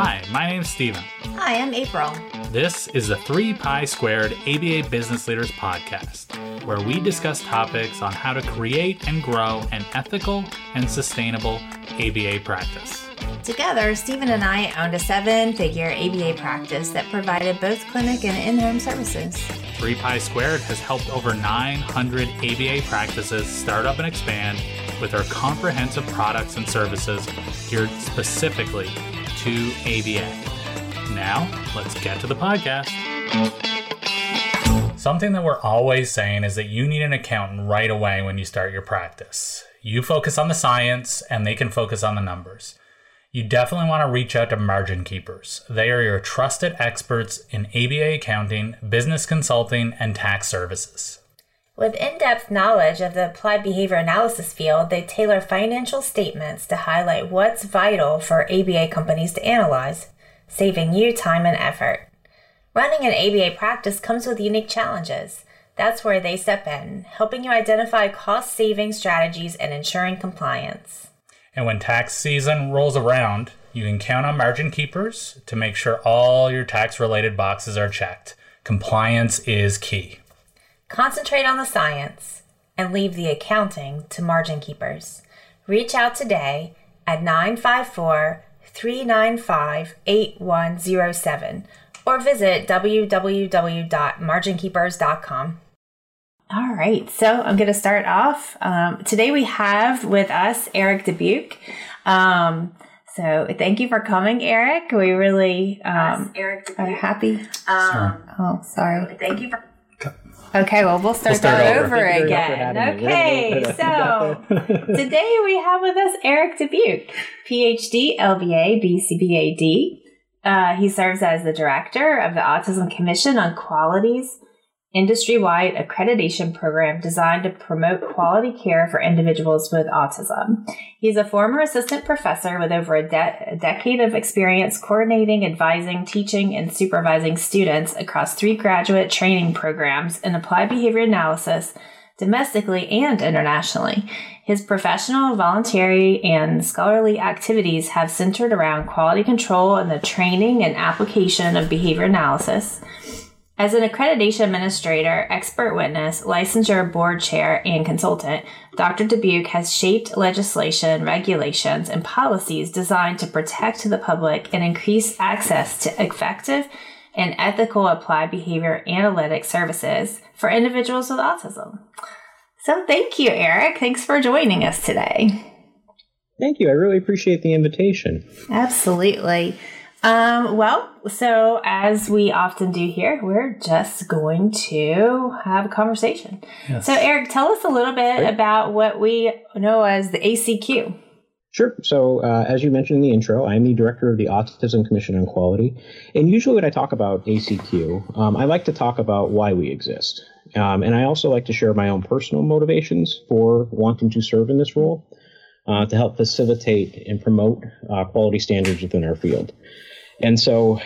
Hi, my name's Steven. Hi, I'm April. This is the 3 Pi Squared ABA Business Leaders Podcast, where we discuss topics on how to create and grow an ethical and sustainable ABA practice. Together, Stephen and I owned a seven figure ABA practice that provided both clinic and in home services. 3 Pi Squared has helped over 900 ABA practices start up and expand with our comprehensive products and services geared specifically to ABA. Now, let's get to the podcast. Something that we're always saying is that you need an accountant right away when you start your practice. You focus on the science, and they can focus on the numbers. You definitely want to reach out to MarginKeepers. They are your trusted experts in ABA accounting, business consulting, and tax services. With in depth knowledge of the applied behavior analysis field, they tailor financial statements to highlight what's vital for ABA companies to analyze, saving you time and effort. Running an ABA practice comes with unique challenges. That's where they step in, helping you identify cost saving strategies and ensuring compliance. And when tax season rolls around, you can count on MarginKeepers to make sure all your tax related boxes are checked. Compliance is key. Concentrate on the science and leave the accounting to MarginKeepers. Reach out today at 954 395 8107 or visit www.marginkeepers.com. All right, so I'm going to start off. Um, today we have with us Erick Dubuque. Um, so thank you for coming, Erick. We really um, yes, Erick are happy. Um, oh, sorry. Thank you for. Okay, well, we'll start, We'll start that over. over, Thank you very much for again. Okay, so today we have with us Erick Dubuque, PhD, LBA, BCBAD. Uh, he serves as the director of the Autism Commission on Quality's industry-wide accreditation program designed to promote quality care for individuals with autism. He's a former assistant professor with over a, de- a decade of experience coordinating, advising, teaching, and supervising students across three graduate training programs in applied behavior analysis domestically and internationally. His professional, voluntary, and scholarly activities have centered around quality control and the training and application of behavior analysis. As an accreditation administrator, expert witness, licensure board chair, and consultant, Dr. Dubuque has shaped legislation, regulations, and policies designed to protect the public and increase access to effective and ethical applied behavior analytic services for individuals with autism. So, thank you, Erick. Thanks for joining us today. Thank you. I really appreciate the invitation. Absolutely. Um, well, so as we often do here, we're just going to have a conversation. Yes. So, Erick, tell us a little bit Great. about what we know as the ACQ. Sure. So, uh, as you mentioned in the intro, I'm the director of the Autism Commission on Quality. And usually, when I talk about ACQ, um, I like to talk about why we exist. Um, and I also like to share my own personal motivations for wanting to serve in this role uh, to help facilitate and promote uh, quality standards within our field. And so,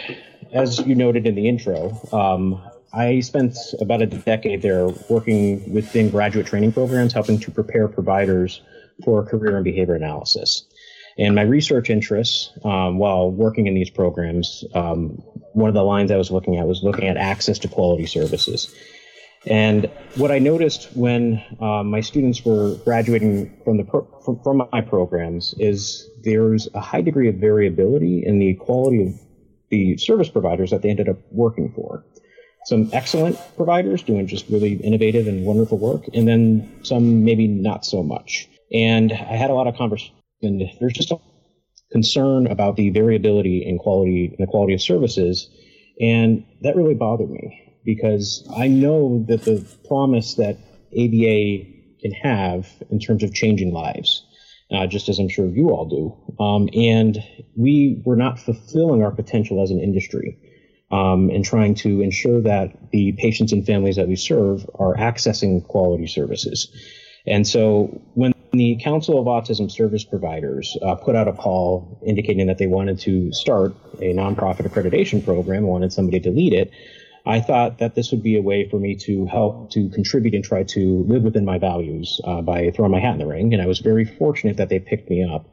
as you noted in the intro, um, I spent about a decade there working within graduate training programs, helping to prepare providers for career and behavior analysis. And my research interests, um, while working in these programs, um, one of the lines I was looking at was looking at access to quality services. And what I noticed when um, my students were graduating from the pro- from, from my programs is there's a high degree of variability in the quality of the service providers that they ended up working for. Some excellent providers doing just really innovative and wonderful work, and then some maybe not so much. And I had a lot of conversations, and there's just a concern about the variability in quality and the quality of services, and that really bothered me because I know that the promise that ABA can have in terms of changing lives, uh, just as I'm sure you all do, um, and we were not fulfilling our potential as an industry. Um, and trying to ensure that the patients and families that we serve are accessing quality services. And so when the Council of Autism Service Providers uh, put out a call indicating that they wanted to start a nonprofit accreditation program, wanted somebody to lead it, I thought that this would be a way for me to help to contribute and try to live within my values uh, by throwing my hat in the ring. And I was very fortunate that they picked me up.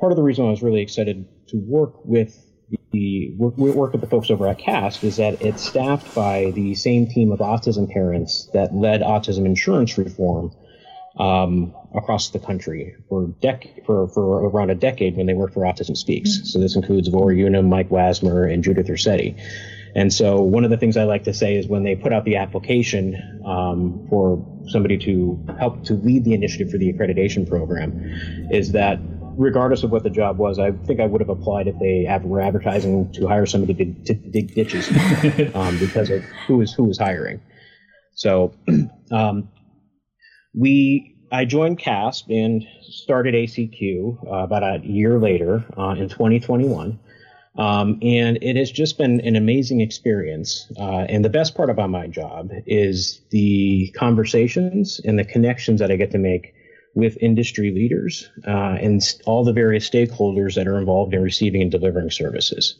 Part of the reason I was really excited to work with the we work with the folks over at CASP is that it's staffed by the same team of autism parents that led autism insurance reform um, across the country for, dec- for for around a decade when they worked for Autism Speaks. Mm-hmm. So this includes Lorri Unumb, Mike Wasmer, and Judith Ursitti. And so one of the things I like to say is when they put out the application um, for somebody to help to lead the initiative for the accreditation program, is that regardless of what the job was, I think I would have applied if they were advertising to hire somebody to, to dig ditches um, because of who is who is hiring. So um, we I joined CASP and started ACQ uh, about a year later uh, in 2021. Um, and it has just been an amazing experience. Uh, and the best part about my job is the conversations and the connections that I get to make with industry leaders uh, and all the various stakeholders that are involved in receiving and delivering services.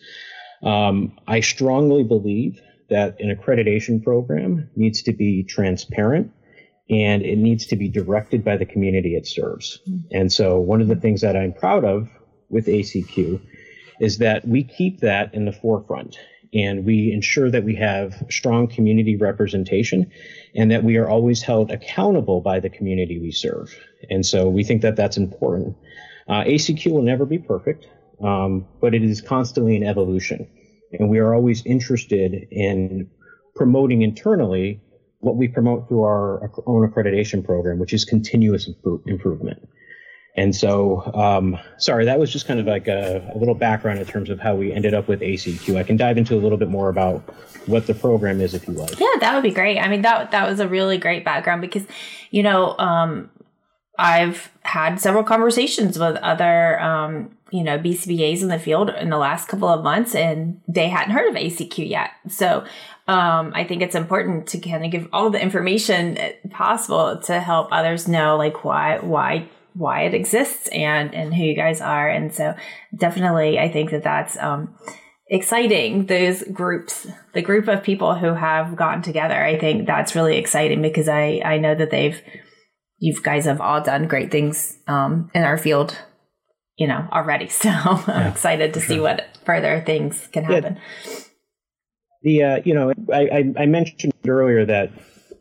Um, I strongly believe that an accreditation program needs to be transparent and it needs to be directed by the community it serves. Mm-hmm. And so, one of the things that I'm proud of with ACQ is that we keep that in the forefront and we ensure that we have strong community representation and that we are always held accountable by the community we serve. And so we think that that's important. Uh, ACQ will never be perfect, um, but it is constantly in evolution. And we are always interested in promoting internally what we promote through our own accreditation program, which is continuous improvement. And so, um, sorry, that was just kind of like a, a, little background in terms of how we ended up with ACQ. I can dive into a little bit more about what the program is if you like. Yeah, that would be great. I mean, that that was a really great background because, you know, um, I've had several conversations with other, um, you know, BCBAs in the field in the last couple of months, and they hadn't heard of ACQ yet. So um, I think it's important to kind of give all the information possible to help others know, like why why why it exists and and who you guys are. And so definitely i think that that's um, exciting. Those groups the group of people who have gotten together i think that's really exciting because i i know that they've you guys have all done great things um, in our field you know already. So i'm yeah, excited to see what further things can happen. Yeah. the uh, you know I, I i mentioned earlier that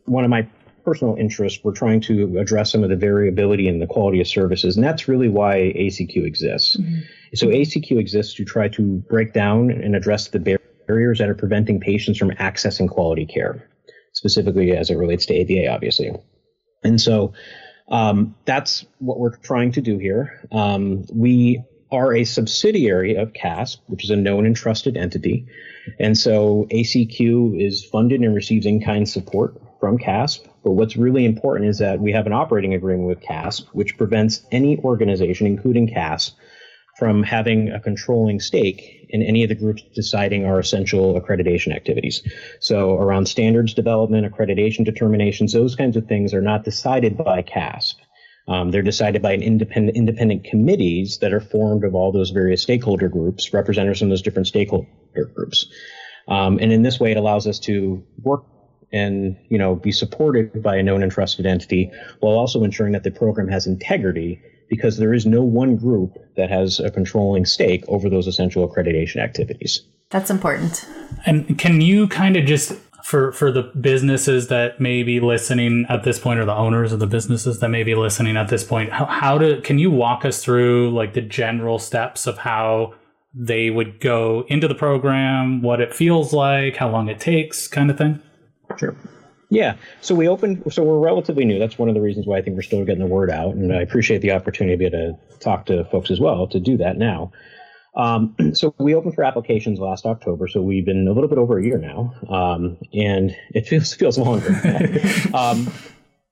one of my personal interest, we're trying to address some of the variability in the quality of services. And that's really why ACQ exists. Mm-hmm. So ACQ exists to try to break down and address the barriers that are preventing patients from accessing quality care, specifically as it relates to ABA, obviously. And so um, that's what we're trying to do here. Um, we are a subsidiary of CASP, which is a known and trusted entity. And so ACQ is funded and receives in kind support from CASP. But what's really important is that we have an operating agreement with CASP, which prevents any organization, including CASP, from having a controlling stake in any of the groups deciding our essential accreditation activities. So, around standards development, accreditation determinations, those kinds of things are not decided by CASP. Um, they're decided by an independent independent committees that are formed of all those various stakeholder groups, representatives from those different stakeholder groups. Um, and in this way, it allows us to work and you know be supported by a known and trusted entity while also ensuring that the program has integrity because there is no one group that has a controlling stake over those essential accreditation activities. That's important. And can you kind of just for for the businesses that may be listening at this point or the owners of the businesses that may be listening at this point how, how to can you walk us through like the general steps of how they would go into the program what it feels like how long it takes kind of thing Sure. Yeah. So we opened, so we're relatively new. That's one of the reasons why I think we're still getting the word out. And I appreciate the opportunity to be able to talk to folks as well to do that now. Um, so we opened for applications last October. So we've been a little bit over a year now. Um, and it feels, feels longer. um,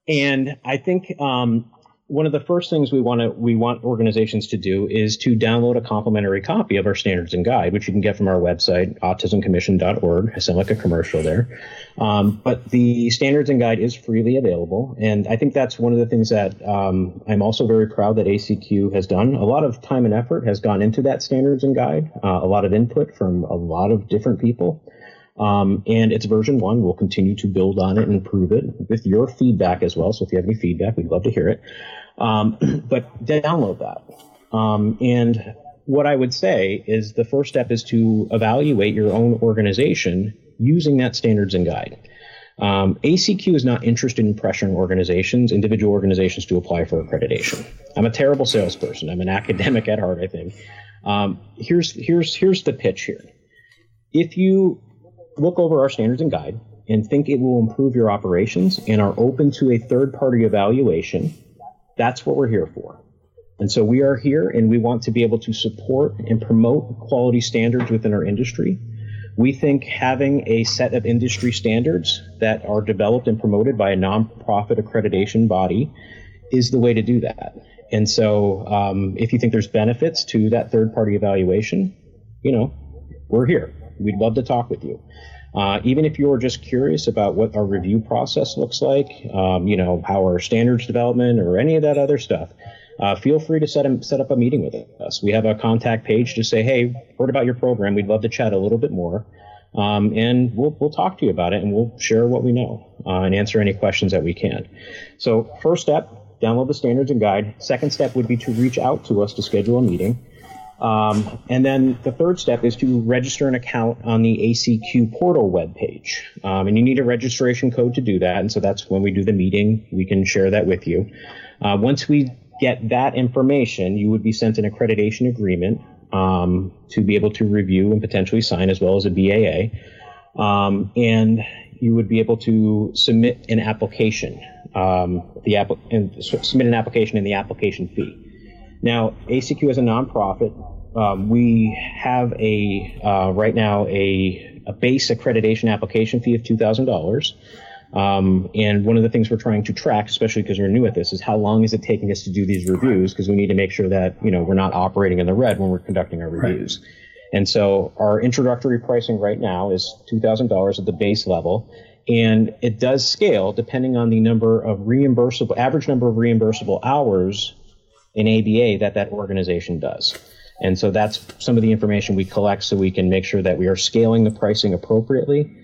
and I think, um, one of the first things we want to we want organizations to do is to download a complimentary copy of our standards and guide, which you can get from our website autismcommission.org. I sound like a commercial there, um, but the standards and guide is freely available, and I think that's one of the things that um, I'm also very proud that ACQ has done. A lot of time and effort has gone into that standards and guide, uh, a lot of input from a lot of different people. Um, and it's version one. We'll continue to build on it and improve it with your feedback as well. So if you have any feedback, we'd love to hear it. Um, but download that. Um, and what I would say is the first step is to evaluate your own organization using that standards and guide. Um, ACQ is not interested in pressuring organizations, individual organizations, to apply for accreditation. I'm a terrible salesperson. I'm an academic at heart, I think. Um, here's here's here's the pitch here. If you look over our standards and guide and think it will improve your operations and are open to a third party evaluation, that's what we're here for. And so we are here and we want to be able to support and promote quality standards within our industry. We think having a set of industry standards that are developed and promoted by a nonprofit accreditation body is the way to do that. And so, um, if you think there's benefits to that third party evaluation, you know, we're here. We'd love to talk with you. Uh, even if you're just curious about what our review process looks like, um, you know, how our standards development or any of that other stuff, uh, feel free to set, a, set up a meeting with us. We have a contact page to say, hey, heard about your program. We'd love to chat a little bit more. Um, and we'll, we'll talk to you about it and we'll share what we know uh, and answer any questions that we can. So, first step, download the standards and guide. Second step would be to reach out to us to schedule a meeting. Um, and then the third step is to register an account on the ACQ portal webpage. Um, and you need a registration code to do that. And so that's when we do the meeting, we can share that with you. Uh, once we get that information, you would be sent an accreditation agreement um, to be able to review and potentially sign, as well as a BAA. Um, and you would be able to submit an application, um, the app- and submit an application and the application fee. Now, ACQ is a nonprofit. Um, we have a uh, right now a, a base accreditation application fee of two thousand dollars. Um, and one of the things we're trying to track, especially because we're new at this, is how long is it taking us to do these reviews? Because we need to make sure that you know we're not operating in the red when we're conducting our reviews. Right. And so our introductory pricing right now is two thousand dollars at the base level, and it does scale depending on the number of reimbursable average number of reimbursable hours in ABA that that organization does. And so that's some of the information we collect so we can make sure that we are scaling the pricing appropriately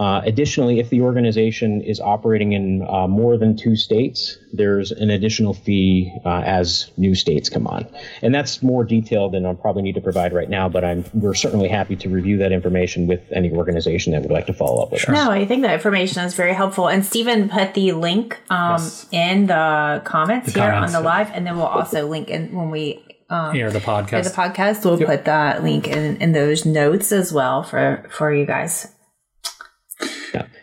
uh, additionally, if the organization is operating in uh, more than two states, there's an additional fee uh, as new states come on, and that's more detailed than I'll probably need to provide right now. But I'm we're certainly happy to review that information with any organization that would like to follow up with sure. us. No, I think that information is very helpful. And Stephen put the link um, yes. in the comments the here comments. on the live, and then we'll also link in when we um, here the podcast. the podcast, we'll yep. put that link in in those notes as well for for you guys.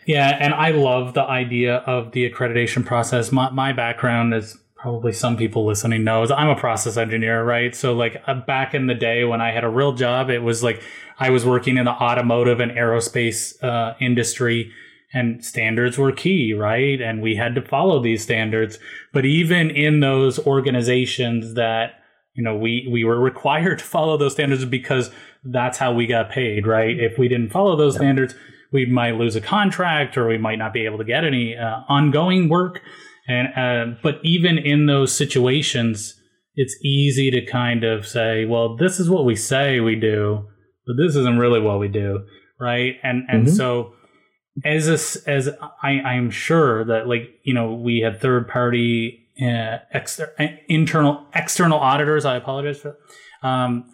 Yeah. and I love the idea of the accreditation process. My, my background is probably some people listening knows I'm a process engineer, right? So like uh, back in the day when I had a real job, it was like I was working in the automotive and aerospace uh, industry and standards were key, right? And we had to follow these standards. But even in those organizations that you know we we were required to follow those standards because that's how we got paid, right? If we didn't follow those standards, we might lose a contract or we might not be able to get any uh, ongoing work. And uh, but even in those situations, it's easy to kind of say, well, this is what we say we do, but this isn't really what we do, right? And and mm-hmm. so as a, as I I'm sure that like you know we had third party uh, exter- internal external auditors. I apologize for. Um,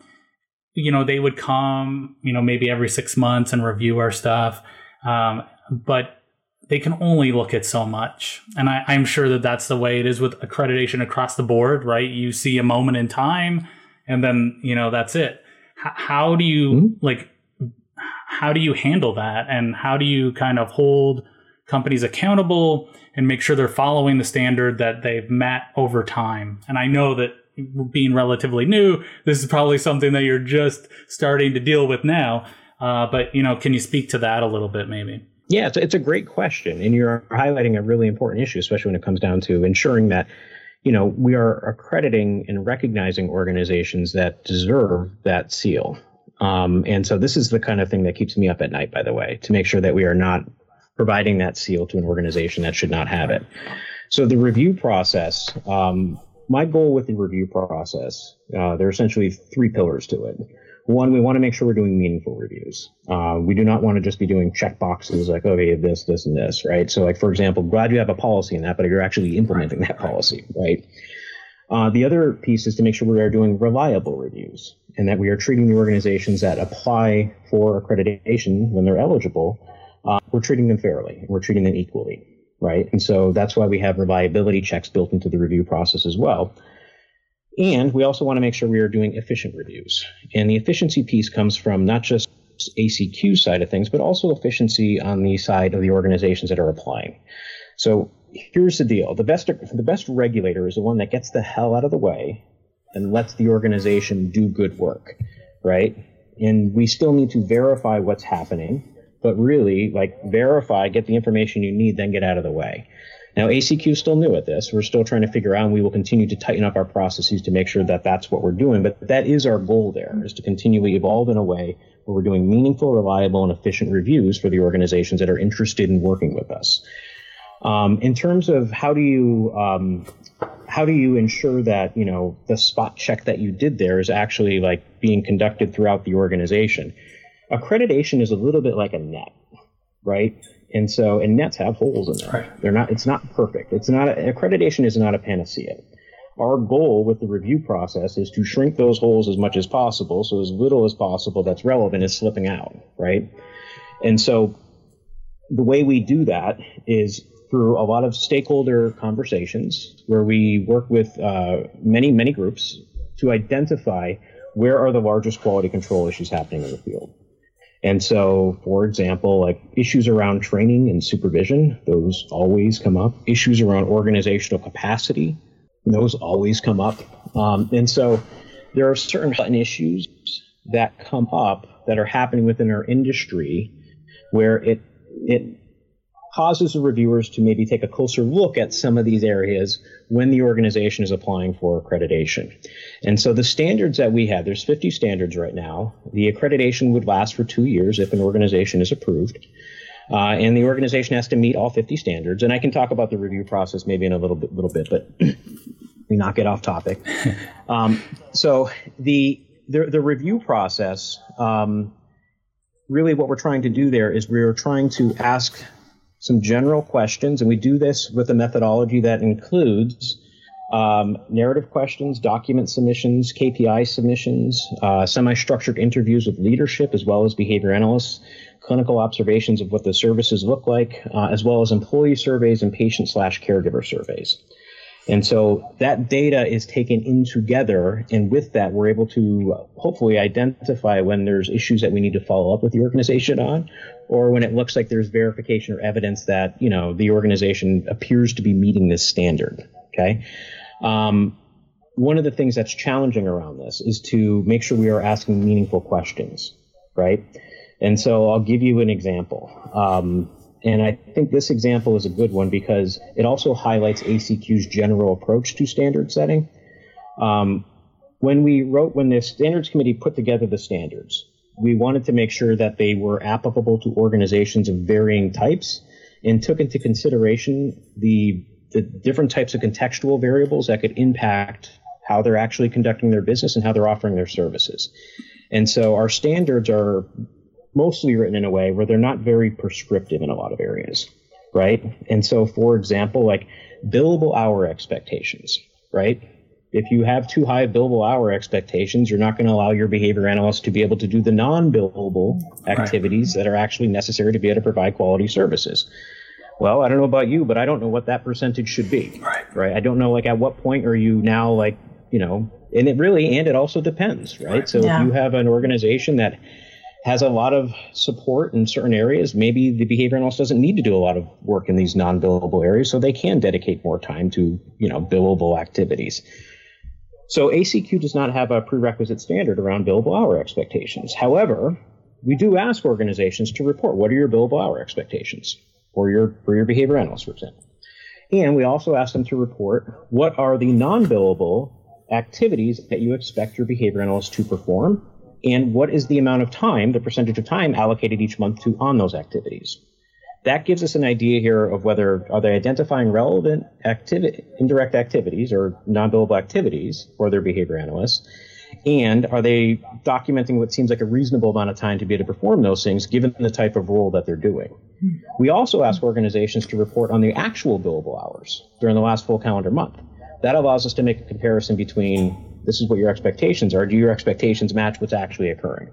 you know, they would come, you know, maybe every six months and review our stuff. Um, but they can only look at so much. And I, am sure that that's the way it is with accreditation across the board, right? You see a moment in time and then, you know, that's it. H- how do you, mm-hmm. like, how do you handle that? And how do you kind of hold companies accountable and make sure they're following the standard that they've met over time? And I know that being relatively new, this is probably something that you're just starting to deal with now. Uh, but you know, can you speak to that a little bit, maybe? Yeah, it's, it's a great question, and you're highlighting a really important issue, especially when it comes down to ensuring that you know we are accrediting and recognizing organizations that deserve that seal. Um, and so this is the kind of thing that keeps me up at night, by the way, to make sure that we are not providing that seal to an organization that should not have it. So the review process, um, my goal with the review process, uh, there are essentially three pillars to it. One, we want to make sure we're doing meaningful reviews. Uh, we do not want to just be doing check boxes like, okay, this, this, and this, right? So, like, for example, glad you have a policy in that, but you're actually implementing that policy, right? Uh, the other piece is to make sure we are doing reliable reviews. and that we are treating the organizations that apply for accreditation when they're eligible, uh, we're treating them fairly. And we're treating them equally, right? And so that's why we have reliability checks built into the review process as well. And we also want to make sure we are doing efficient reviews. And the efficiency piece comes from not just ACQ side of things, but also efficiency on the side of the organizations that are applying. So here's the deal: the best the best regulator is the one that gets the hell out of the way and lets the organization do good work, right? And we still need to verify what's happening, but really, like verify, get the information you need, then get out of the way. Now, ACQ is still new at this. We're still trying to figure out, and we will continue to tighten up our processes to make sure that that's what we're doing. But that is our goal there, is to continually evolve in a way where we're doing meaningful, reliable, and efficient reviews for the organizations that are interested in working with us. Um, in terms of how do you um, how do you ensure that you know the spot check that you did there is actually like being conducted throughout the organization? Accreditation is a little bit like a net, right? And so, and nets have holes in them. Right. They're not. It's not perfect. It's not. A, accreditation is not a panacea. Our goal with the review process is to shrink those holes as much as possible, so as little as possible that's relevant is slipping out, right? And so, the way we do that is through a lot of stakeholder conversations where we work with uh, many, many groups to identify where are the largest quality control issues happening in the field. And so, for example, like issues around training and supervision, those always come up. Issues around organizational capacity, those always come up. Um, and so, there are certain issues that come up that are happening within our industry where it it causes the reviewers to maybe take a closer look at some of these areas when the organization is applying for accreditation. And so the standards that we have, there's 50 standards right now. The accreditation would last for two years if an organization is approved. Uh, and the organization has to meet all 50 standards. And I can talk about the review process maybe in a little bit, little bit, but we not get off topic. Um, so the, the, the review process, um, really what we're trying to do there is we're trying to ask some general questions, and we do this with a methodology that includes um, narrative questions, document submissions, KPI submissions, uh, semi structured interviews with leadership as well as behavior analysts, clinical observations of what the services look like, uh, as well as employee surveys and patient slash caregiver surveys. And so that data is taken in together, and with that, we're able to hopefully identify when there's issues that we need to follow up with the organization on, or when it looks like there's verification or evidence that you know the organization appears to be meeting this standard. Okay. Um, one of the things that's challenging around this is to make sure we are asking meaningful questions, right? And so I'll give you an example. Um, and I think this example is a good one because it also highlights ACQ's general approach to standard setting. Um, when we wrote, when the standards committee put together the standards, we wanted to make sure that they were applicable to organizations of varying types and took into consideration the, the different types of contextual variables that could impact how they're actually conducting their business and how they're offering their services. And so our standards are mostly written in a way where they're not very prescriptive in a lot of areas, right? And so, for example, like billable hour expectations, right? If you have too high billable hour expectations, you're not going to allow your behavior analyst to be able to do the non billable activities right. that are actually necessary to be able to provide quality services. Well, I don't know about you, but I don't know what that percentage should be. Right. Right. I don't know, like, at what point are you now, like, you know, and it really, and it also depends, right? right. So yeah. if you have an organization that has a lot of support in certain areas. Maybe the behavior analyst doesn't need to do a lot of work in these non-billable areas, so they can dedicate more time to you know billable activities. So ACQ does not have a prerequisite standard around billable hour expectations. However, we do ask organizations to report what are your billable hour expectations for your for your behavior analyst, for example. And we also ask them to report what are the non-billable activities that you expect your behavior analyst to perform and what is the amount of time, the percentage of time allocated each month to on those activities. That gives us an idea here of whether are they identifying relevant activity, indirect activities or non-billable activities for their behavior analysts, and are they documenting what seems like a reasonable amount of time to be able to perform those things given the type of role that they're doing. We also ask organizations to report on the actual billable hours during the last full calendar month. That allows us to make a comparison between This is what your expectations are. Do your expectations match what's actually occurring?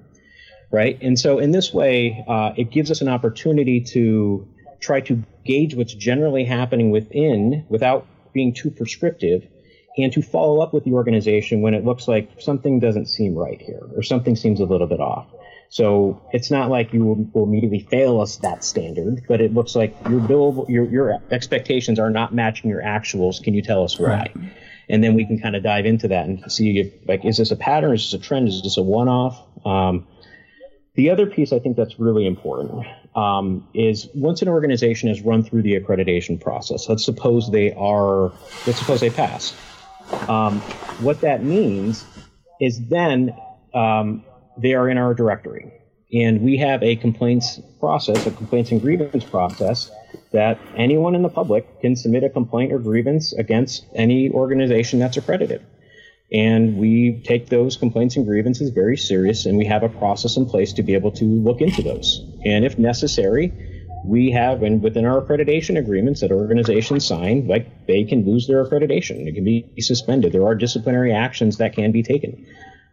Right? And so, in this way, uh, it gives us an opportunity to try to gauge what's generally happening within without being too prescriptive and to follow up with the organization when it looks like something doesn't seem right here or something seems a little bit off. So it's not like you will, will immediately fail us that standard, but it looks like your bill, your your expectations are not matching your actuals. Can you tell us why? Right. And then we can kind of dive into that and see if, like, is this a pattern? Is this a trend? Is this a one-off? Um, the other piece I think that's really important um, is once an organization has run through the accreditation process, let's suppose they are, let's suppose they pass. Um, what that means is then um, they are in our directory. And we have a complaints process, a complaints and grievance process that anyone in the public can submit a complaint or grievance against any organization that's accredited. And we take those complaints and grievances very serious, and we have a process in place to be able to look into those. And if necessary, we have, and within our accreditation agreements that organizations sign, like they can lose their accreditation, it can be suspended. There are disciplinary actions that can be taken.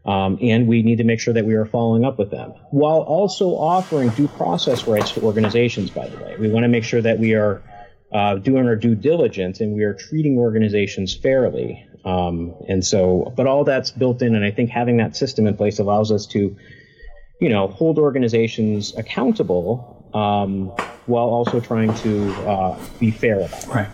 Um, and we need to make sure that we are following up with them while also offering due process rights to organizations, by the way. We want to make sure that we are uh, doing our due diligence and we are treating organizations fairly. Um, and so, but all that's built in, and I think having that system in place allows us to, you know, hold organizations accountable um, while also trying to uh, be fair about it. Right.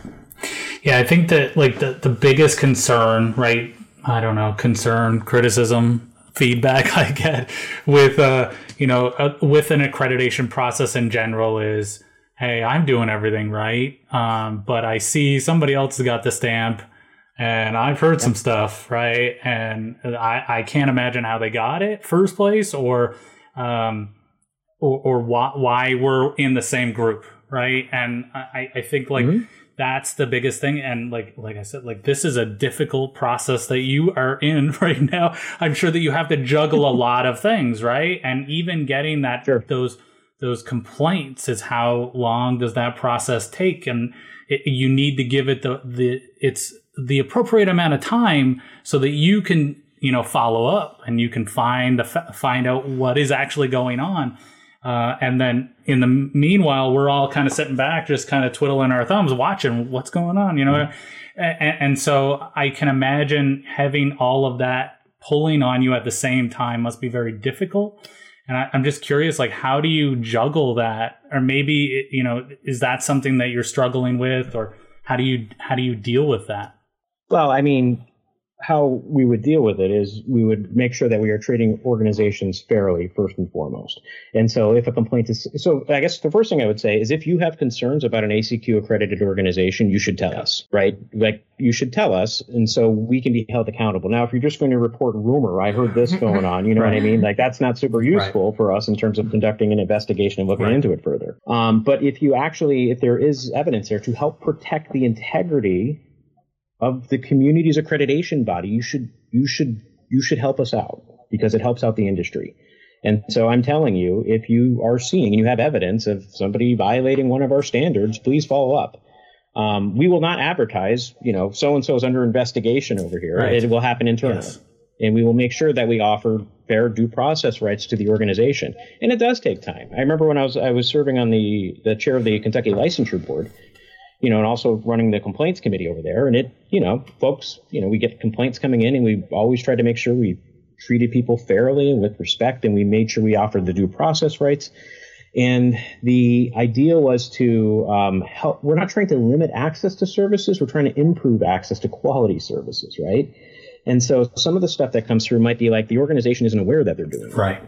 Yeah, I think that like the, the biggest concern, right? I don't know, concern, criticism, feedback I get with uh, you know, uh, with an accreditation process in general is, hey, I'm doing everything right, um, but I see somebody else has got the stamp, and I've heard some stuff, right, and I I can't imagine how they got it first place or um or, or why why we're in the same group, right, and I I think like. Mm-hmm that's the biggest thing. And like like i said like this is a difficult process that you are in right now. I'm sure that you have to juggle a lot of things right? And even getting that sure. those those complaints is how long does that process take? And it, you need to give it the the it's the appropriate amount of time so that you can you know follow up and you can find the find out what is actually going on uh, and then in the meanwhile, we're all kind of sitting back, just kind of twiddling our thumbs, watching what's going on, you know. Mm-hmm. And, and, so I can imagine having all of that pulling on you at the same time must be very difficult. And I, I'm just curious, like, how do you juggle that? Or maybe, you know, is that something that you're struggling with, or how do you how do you deal with that? Well, I mean, how we would deal with it is we would make sure that we are treating organizations fairly first and foremost. And so if a complaint is so I guess the first thing I would say is if you have concerns about an ACQ accredited organization, you should tell us, right? Like you should tell us and so we can be held accountable. Now if you're just going to report rumor, I heard this going on, you know right. what I mean? Like that's not super useful right. for us in terms of conducting an investigation and looking right. into it further. Um, but if you actually if there is evidence there to help protect the integrity of the community's accreditation body, you should you should you should help us out because it helps out the industry. And so I'm telling you, if you are seeing and you have evidence of somebody violating one of our standards, please follow up. Um, we will not advertise, you know, so and so is under investigation over here. Right. It will happen internally. Yes. And we will make sure that we offer fair due process rights to the organization. And it does take time. I remember when I was I was serving on the the chair of the Kentucky Licensure Board, you know, and also running the complaints committee over there. And it, you know, folks, you know, we get complaints coming in, and we always try to make sure we treated people fairly and with respect, and we made sure we offered the due process rights. And the idea was to um, help. We're not trying to limit access to services. We're trying to improve access to quality services, right? And so some of the stuff that comes through might be like the organization isn't aware that they're doing it. Right.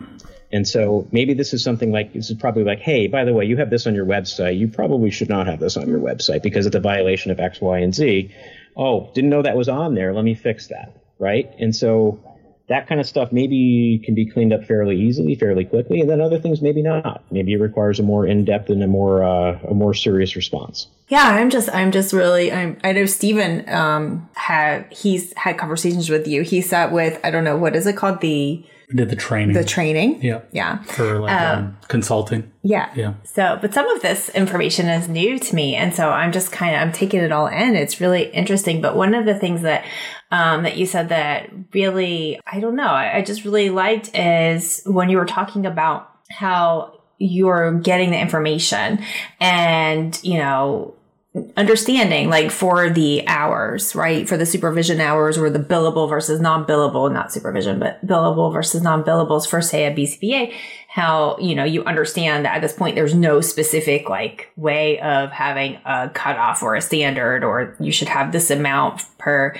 And so maybe this is something like this is probably like, hey, by the way, you have this on your website. You probably should not have this on your website because it's a violation of X, Y, and Z. Oh, didn't know that was on there. Let me fix that. Right. And so that kind of stuff maybe can be cleaned up fairly easily, fairly quickly, and then other things maybe not. Maybe it requires a more in-depth and a more uh, a more serious response. Yeah, I'm just I'm just really I'm I know Stephen um had he's had conversations with you. He sat with I don't know what is it called the did the training. the training. yeah. Yeah. For like um, consulting. Yeah. Yeah. So, but some of this information is new to me, and so I'm just kind of I'm taking it all in. It's really interesting. But one of the things that um, that you said that really I don't know I, I just really liked is when you were talking about how you're getting the information and you know understanding like for the hours, right? For the supervision hours or the billable versus non-billable, not supervision, but billable versus non-billables for say a BCBA, how, you know, you understand that at this point there's no specific like way of having a cutoff or a standard or you should have this amount per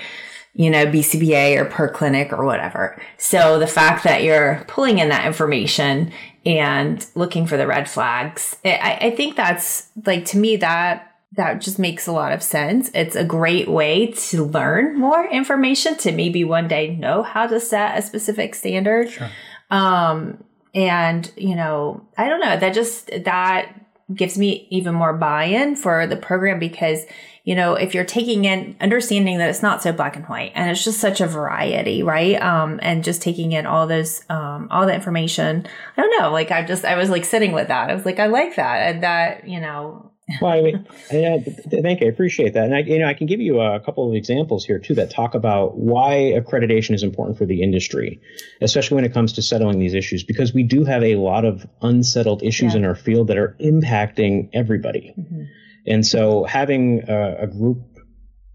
you know, BCBA or per clinic or whatever. So the fact that you're pulling in that information and looking for the red flags, I, I think that's like to me that that just makes a lot of sense. It's a great way to learn more information to maybe one day know how to set a specific standard. Sure. Um, and you know, I don't know, that just, that gives me even more buy-in for the program because, you know, if you're taking in understanding that it's not so black and white and it's just such a variety, right? Um, and just taking in all those, um, all the information. I don't know, like I just, I was like sitting with that. I was like, I like that. And that, you know, well, I mean, yeah, thank you. I appreciate that. And I, you know, I can give you a couple of examples here too that talk about why accreditation is important for the industry, especially when it comes to settling these issues, because we do have a lot of unsettled issues Yeah. in our field that are impacting everybody. Mhm. And so having a, a group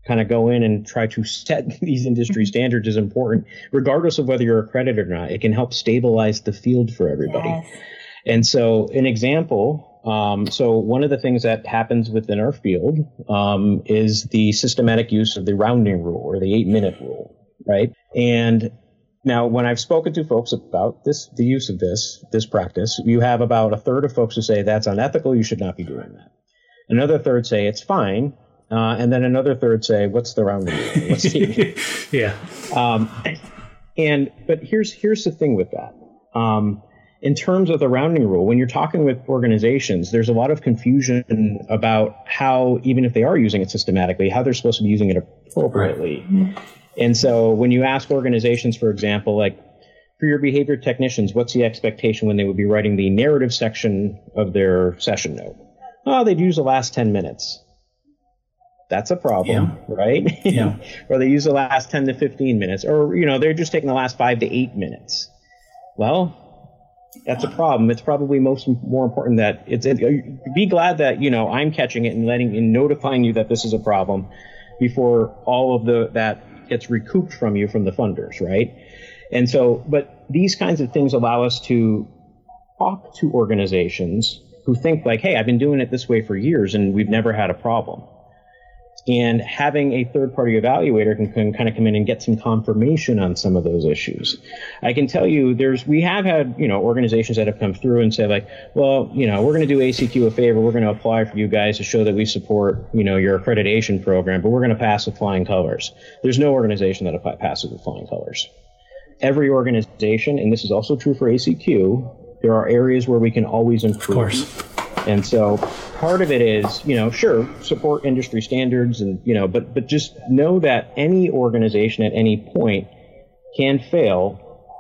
kind of go in and try to set these industry standards is important, regardless of whether you're accredited or not. It can help stabilize the field for everybody. Yes. And so, an example. Um, so, one of the things that happens within our field um, is the systematic use of the rounding rule or the eight minute rule, right? And now, when I've spoken to folks about this, the use of this, this practice, you have about a third of folks who say that's unethical. You should not be doing that. Another third say it's fine. Uh, and then another third say, what's the rounding rule? What's the yeah. um, and but here's here's the thing with that. Um, in terms of the rounding rule, when you're talking with organizations, there's a lot of confusion about how, even if they are using it systematically, how they're supposed to be using it appropriately. And so when you ask organizations, for example, like for your behavior technicians, what's the expectation when they would be writing the narrative section of their session note? Oh, they'd use the last 10 minutes. That's a problem, right? Yeah. or they use the last 10 to 15 minutes, or, you know, they're just taking the last five to eight minutes. Well, that's a problem. It's probably most more important that it's it, uh, be glad that you know I'm catching it and letting and notifying you that this is a problem before all of the that gets recouped from you from the funders, right? And so, but these kinds of things allow us to talk to organizations who think like, hey, I've been doing it this way for years and we've never had a problem. And having a third party evaluator can, can kind of come in and get some confirmation on some of those issues. I can tell you there's we have had, you know, organizations that have come through and say like, well, you know, we're going to do ACQ a favor, we're going to apply for you guys to show that we support, you know, your accreditation program, but we're going to pass with flying colors. There's no organization that passes with flying colors. Every organization, and this is also true for ACQ, there are areas where we can always improve. Of course. And so part of it is, you know, sure, support industry standards and, you know, but but just know that any organization at any point can fail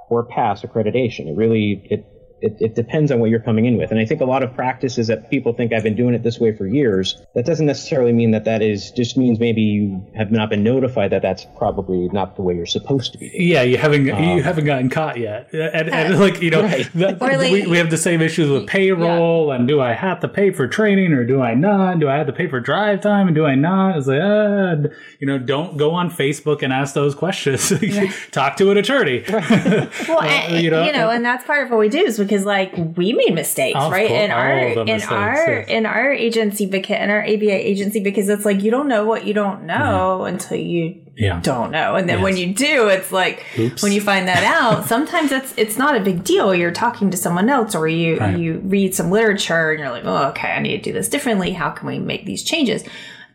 or pass accreditation. It really it it, it depends on what you're coming in with. And I think a lot of practices that people think I've been doing it this way for years, that doesn't necessarily mean that that is just means maybe you have not been notified that that's probably not the way you're supposed to be. Yeah, you haven't you haven't gotten caught yet, and, and like you know, Right. that- Or like- we, we have the same issues with payroll, and do I have to pay for training or do I not? Do I have to pay for drive time and do I not? It's like, uh, you know, don't go on Facebook and ask those questions. Talk to an attorney. Well, and, you you know, know, and that's part of what we do is because like we made mistakes, Of right? course, in our in mistakes, our yes. in our agency because in our ABA agency because it's like you don't know what you don't know mm-hmm. until you Yeah. don't know, and then when you do, it's like Oops. when you find that out. sometimes it's it's not a big deal. You're talking to someone else, or you Right. you read some literature, and you're like, oh, okay, I need to do this differently. How can we make these changes?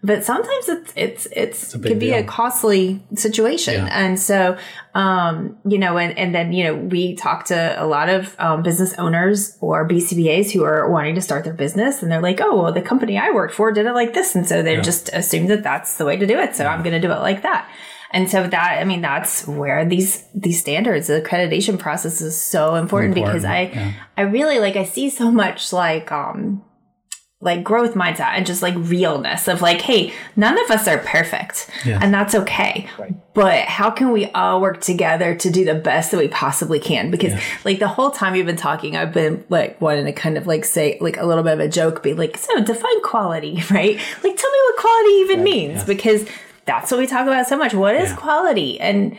But sometimes it's it's it's, big can be a costly situation, Yeah. and so um, you know, and and then you know, we talk to a lot of um, business owners or BCBAs who are wanting to start their business, and they're like, oh, well, the company I worked for did it like this, and so they Yeah. just assume that that's the way to do it, so I'm going to do it like that. And so that I mean that's where these these standards, the accreditation process is so important, important because I yeah. I really like I see so much like um like growth mindset and just like realness of like, hey, none of us are perfect yeah. and that's okay. Right. But how can we all work together to do the best that we possibly can? Because yeah. like the whole time you've been talking, I've been like wanting to kind of like say like a little bit of a joke, be like, so define quality, right? Like tell me what quality even right. means yes. because that's what we talk about so much. What is yeah. quality? And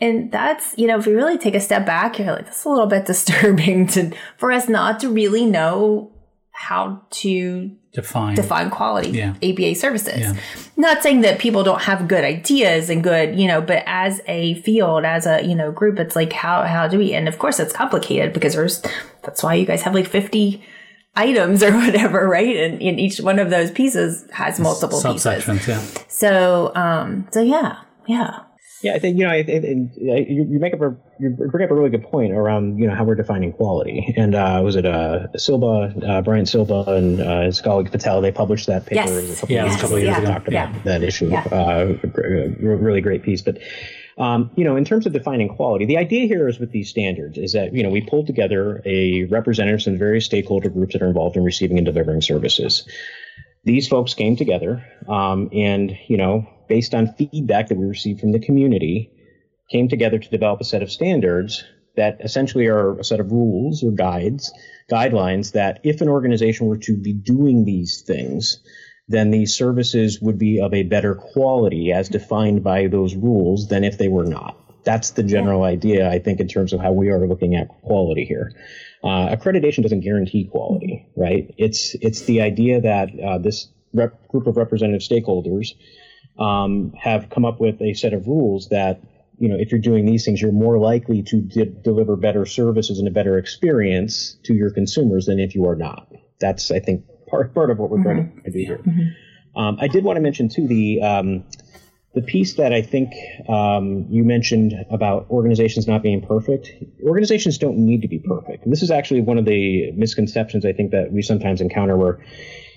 and that's you know if we really take a step back, you're like that's a little bit disturbing to for us not to really know how to define define quality yeah. ABA services. Yeah. Not saying that people don't have good ideas and good, you know, but as a field, as a you know group, it's like how how do we? And of course, it's complicated because there's that's why you guys have like fifty items or whatever, right? And, and each one of those pieces has multiple Subsections, pieces. Yeah. So um, so yeah, yeah. Yeah, I think you know, I, I, you, you make up a you bring up a really good point around you know how we're defining quality. And uh, was it uh, Silbaugh, uh, Bryant Silbaugh, and uh, his colleague Patel? They published that paper yes. a couple, yes. years, a couple years ago. Talked about yeah. that issue. Yeah. Uh, really great piece, but. Um, you know, in terms of defining quality, the idea here is with these standards is that you know we pulled together a representatives from various stakeholder groups that are involved in receiving and delivering services. These folks came together, um, and you know, based on feedback that we received from the community, came together to develop a set of standards that essentially are a set of rules or guides, guidelines that if an organization were to be doing these things, then these services would be of a better quality as defined by those rules than if they were not. That's the general idea, I think, in terms of how we are looking at quality here. Uh, accreditation doesn't guarantee quality, right? It's it's the idea that uh, this rep- group of representative stakeholders um, have come up with a set of rules that you know, if you're doing these things, you're more likely to de- deliver better services and a better experience to your consumers than if you are not. That's, I think, part part of what we're mm-hmm. trying to do here. Mm-hmm. Um, I did want to mention too the um, the piece that I think um, you mentioned about organizations not being perfect. Organizations don't need to be perfect. And this is actually one of the misconceptions I think that we sometimes encounter where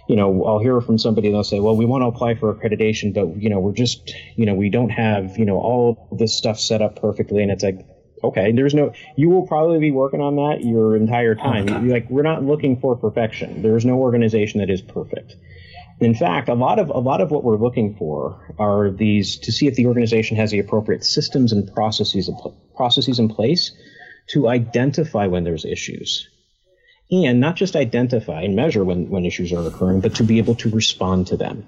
you know, I'll hear from somebody and they'll say, well, we want to apply for accreditation, but, you know, we're just, you know, we don't have, you know, all this stuff set up perfectly. And it's like, okay, there's no, you will probably be working on that your entire time. Okay. Like, we're not looking for perfection. There's no organization that is perfect. In fact, a lot of a lot of what we're looking for are these to see if the organization has the appropriate systems and processes processes in place to identify when there's issues and not just identify and measure when, when issues are occurring, but to be able to respond to them.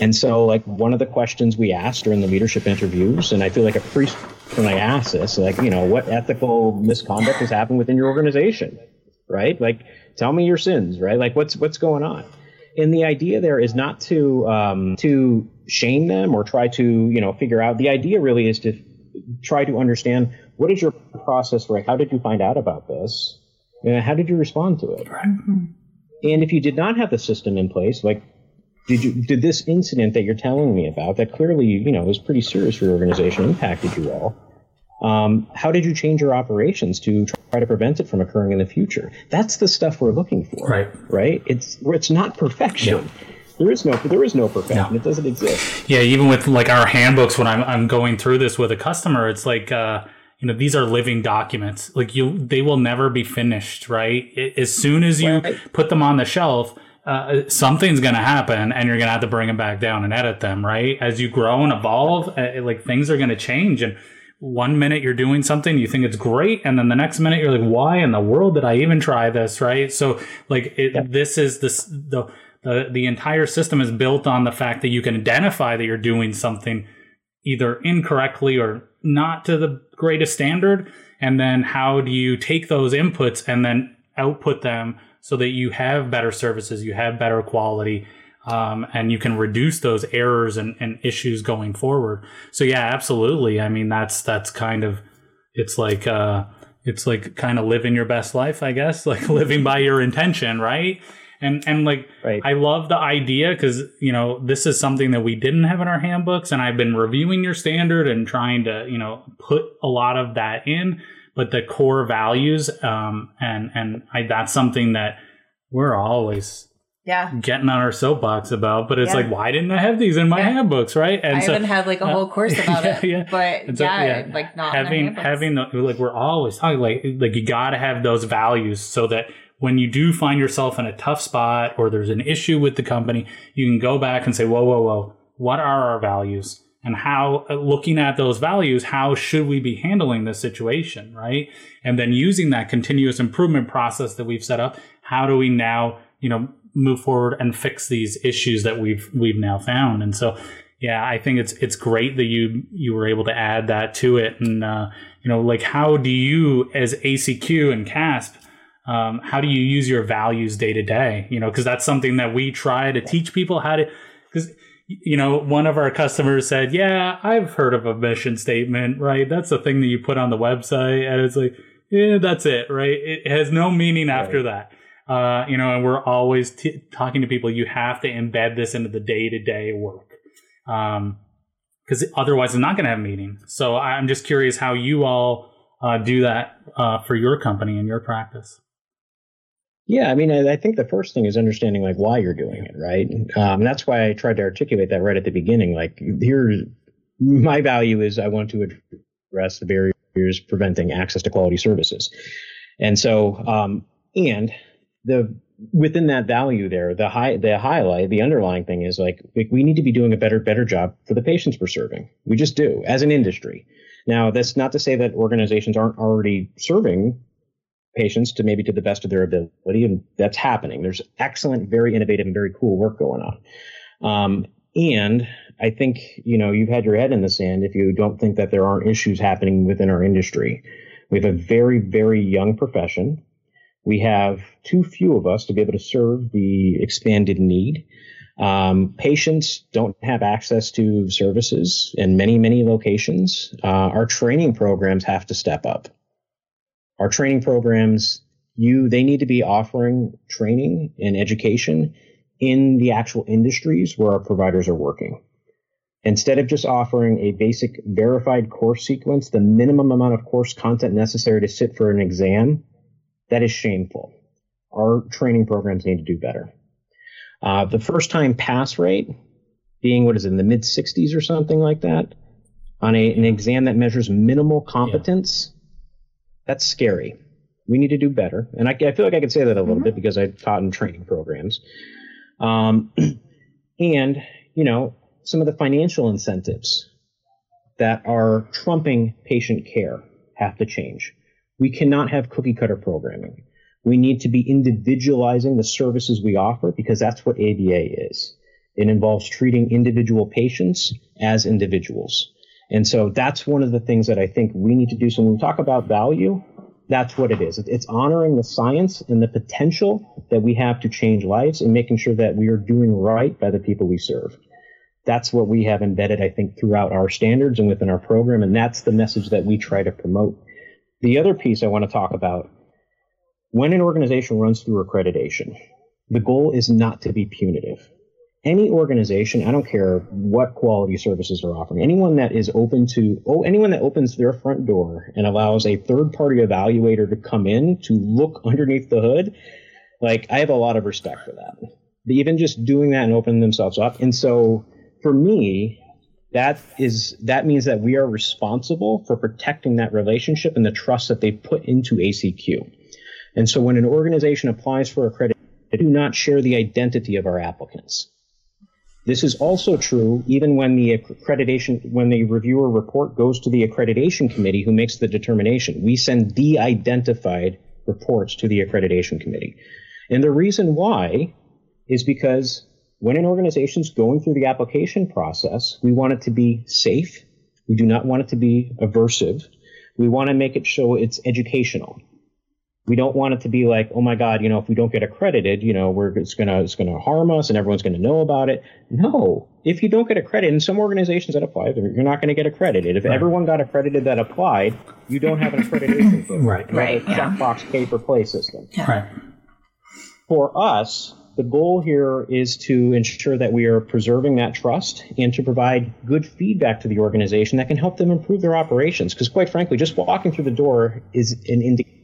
And so, like, one of the questions we asked during the leadership interviews, and I feel like a priest when I ask this, like, you know, what ethical misconduct has happened within your organization, right? Like, tell me your sins, right? Like, what's what's going on? And the idea there is not to um, to shame them or try to you know figure out. The idea really is to try to understand what is your process for. How did you find out about this? How did you respond to it? Mm-hmm. And if you did not have the system in place, like did you did this incident that you're telling me about that clearly you know was pretty serious for your organization impacted you all? Um, how did you change your operations to try to prevent it from occurring in the future? That's the stuff we're looking for, right? Right? It's it's not perfection. Yeah. There is no there is no perfection. No. It doesn't exist. Yeah, even with like our handbooks, when I'm I'm going through this with a customer, it's like. Uh, you know these are living documents. Like you they will never be finished right? As soon as you right. put them on the shelf uh, something's going to happen and you're going to have to bring them back down and edit them right? As you grow and evolve uh, like things are going to change. And one minute you're doing something you think it's great and then the next minute you're like why in the world did i even try this? Right? So like it, this is this the, the the entire system is built on the fact that you can identify that you're doing something either incorrectly or not to the greatest standard and then how do you take those inputs and then output them so that you have better services you have better quality um, and you can reduce those errors and, and, issues going forward? So yeah absolutely. I mean that's that's kind of it's like uh it's like kind of living your best life i guess like living by your intention right and and like right. I love the idea because you know this is something that we didn't have in our handbooks, and I've been reviewing your standard and trying to you know put a lot of that in, but the core values um, and and I, that's something that we're always yeah getting on our soapbox about but it's yeah. like why didn't i have these in my yeah. handbooks right and i so, even had like a whole course about yeah, it yeah. but so, yeah, like not having having the, like we're always talking like like you got to have those values so that when you do find yourself in a tough spot or there's an issue with the company you can go back and say whoa whoa whoa what are our values and how uh, looking at those values how should we be handling this situation right and then using that continuous improvement process that we've set up how do we now you know move forward and fix these issues that we've we've now found. And so, yeah, I think it's it's great that you you were able to add that to it. And uh, you know, like how do you as ACQ and CASP um, how do you use your values day to day? You know, because that's something that we try to teach people how to. Because you know, one of our customers said, "Yeah, I've heard of a mission statement, right? That's the thing that you put on the website," and it's like, "Yeah, that's it, right? It has no meaning after right. that." Uh, you know, and we're always t- talking to people. You have to embed this into the day to day work, because um, otherwise, it's not going to have meaning. So I'm just curious how you all uh, do that uh, for your company and your practice. Yeah, I mean, I, I, think the first thing is understanding like why you're doing it, right? Um, that's why I tried to articulate that right at the beginning. Like, here's my value is I want to address the barriers preventing access to quality services, and so um, and the within that value there, the high the highlight, the underlying thing is like we need to be doing a better better job for the patients we're serving. We just do as an industry. Now, that's not to say that organizations aren't already serving patients to maybe to the best of their ability, and that's happening. There's excellent, very innovative, and very cool work going on. Um, and I think you know you've had your head in the sand if you don't think that there aren't issues happening within our industry. We have a very, very young profession we have too few of us to be able to serve the expanded need. Um, patients don't have access to services in many, many locations. Uh, our training programs have to step up. Our training programs, you, they need to be offering training and education in the actual industries where our providers are working. Instead of just offering a basic verified course sequence, the minimum amount of course content necessary to sit for an exam that is shameful. Our training programs need to do better. Uh, the first time pass rate being what is it, in the mid 60s or something like that on a, an exam that measures minimal competence. That's scary. We need to do better. And I, I feel like I could say that a little mm-hmm. bit because I taught in training programs. Um, and, you know, some of the financial incentives that are trumping patient care have to change. We cannot have cookie cutter programming. We need to be individualizing the services we offer because that's what ABA is. It involves treating individual patients as individuals. And so that's one of the things that I think we need to do. So when we talk about value, that's what it is. It's honoring the science and the potential that we have to change lives and making sure that we are doing right by the people we serve. That's what we have embedded, I think, throughout our standards and within our program. And that's the message that we try to promote. The other piece I want to talk about when an organization runs through accreditation, the goal is not to be punitive. Any organization, I don't care what quality services they're offering, anyone that is open to, oh, anyone that opens their front door and allows a third party evaluator to come in to look underneath the hood, like I have a lot of respect for that. Even just doing that and opening themselves up. And so for me, that is that means that we are responsible for protecting that relationship and the trust that they put into ACQ. And so when an organization applies for accreditation, they do not share the identity of our applicants. This is also true even when the accreditation, when the reviewer report goes to the accreditation committee who makes the determination. We send de-identified reports to the accreditation committee. And the reason why is because when an organization is going through the application process, we want it to be safe. We do not want it to be aversive. We want to make it show it's educational. We don't want it to be like, oh my God, you know, if we don't get accredited, you know, we're it's gonna it's gonna harm us and everyone's gonna know about it. No, if you don't get accredited, and some organizations that apply, you're not going to get accredited. If right. everyone got accredited that applied, you don't have an accreditation. system. right, right. Checkbox pay for play system. Yeah. Right. For us, the goal here is to ensure that we are preserving that trust and to provide good feedback to the organization that can help them improve their operations. Because quite frankly, just walking through the door is an indication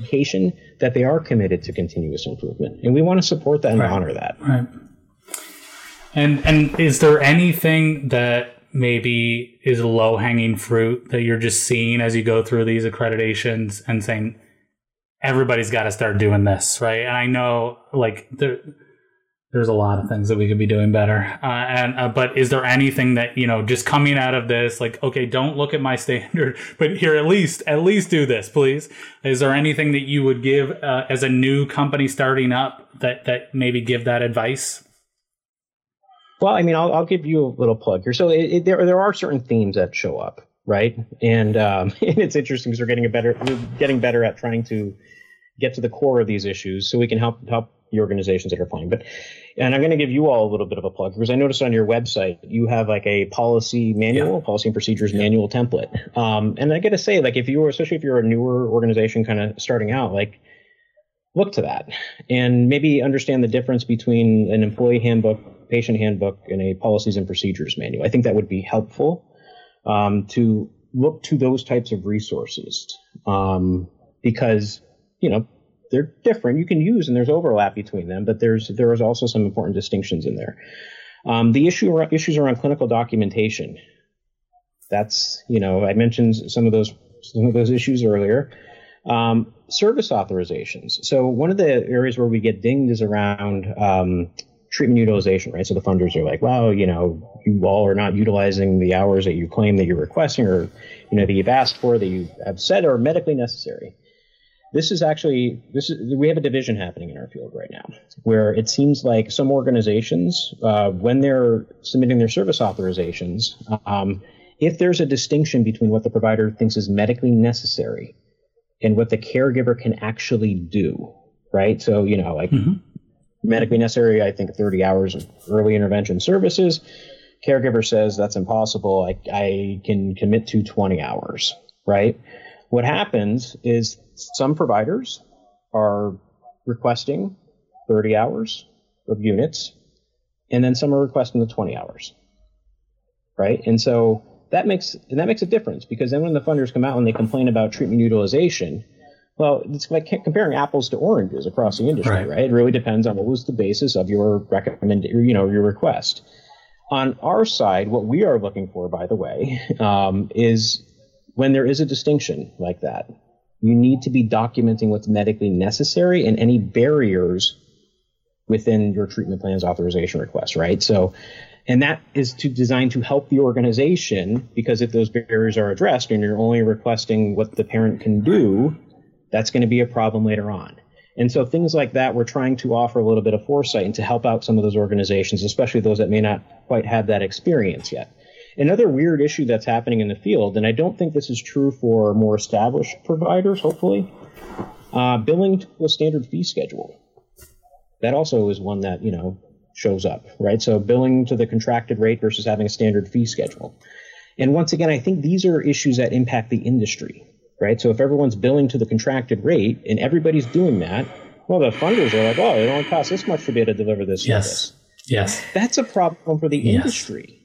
indication that they are committed to continuous improvement, and we want to support that and Right. honor that. Right. And and is there anything that maybe is low hanging fruit that you're just seeing as you go through these accreditations and saying everybody's got to start doing this, right? And I know like there there's a lot of things that we could be doing better. Uh, and uh, but is there anything that you know just coming out of this like okay, don't look at my standard, but here at least at least do this, please. Is there anything that you would give uh, as a new company starting up that that maybe give that advice? Well, I mean, I'll, I'll give you a little plug here. So it, it, there there are certain themes that show up, right? And um, and it's interesting because we're getting a better we're getting better at trying to get to the core of these issues, so we can help help the organizations that are applying. But and I'm going to give you all a little bit of a plug because I noticed on your website you have like a policy manual, policy and procedures manual template. Um, and I got to say, like, if you were especially if you're a newer organization, kind of starting out, like look to that and maybe understand the difference between an employee handbook, patient handbook, and a policies and procedures manual. I think that would be helpful um, to look to those types of resources um, because you know they're different. You can use and there's overlap between them, but there's there is also some important distinctions in there. Um, the issue issues around clinical documentation. That's you know I mentioned some of those some of those issues earlier. Um, service authorizations. So one of the areas where we get dinged is around um, treatment utilization, right? So the funders are like, well, you know, you all are not utilizing the hours that you claim that you're requesting or, you know, that you've asked for, that you have said are medically necessary. This is actually this is we have a division happening in our field right now, where it seems like some organizations, uh, when they're submitting their service authorizations, um, if there's a distinction between what the provider thinks is medically necessary and what the caregiver can actually do, right? So, you know, like Mhm. medically necessary, I think 30 hours of early intervention services. Caregiver says that's impossible. I, I can commit to 20 hours, right? What happens is some providers are requesting 30 hours of units, and then some are requesting the 20 hours, right? And so that makes and that makes a difference because then when the funders come out and they complain about treatment utilization, well, it's like comparing apples to oranges across the industry, Right. right? It really depends on what was the basis of your recommend, you know, your request. On our side, what we are looking for, by the way, um, is when there is a distinction like that, you need to be documenting what's medically necessary and any barriers within your treatment plan's authorization request, right? So, and that is to designed to help the organization because if those barriers are addressed and you're only requesting what the parent can do, that's going to be a problem later on. And so things like that, we're trying to offer a little bit of foresight and to help out some of those organizations, especially those that may not quite have that experience yet. Another weird issue that's happening in the field, and I don't think this is true for more established providers, hopefully, uh, billing to a standard fee schedule. That also is one that, you know, shows up, right? So billing to the contracted rate versus having a standard fee schedule. And once again, I think these are issues that impact the industry, right? So if everyone's billing to the contracted rate and everybody's doing that, well, the funders are like, oh, it only costs this much to be able to deliver this Yes. service. Yes. That's a problem for the Yes. industry.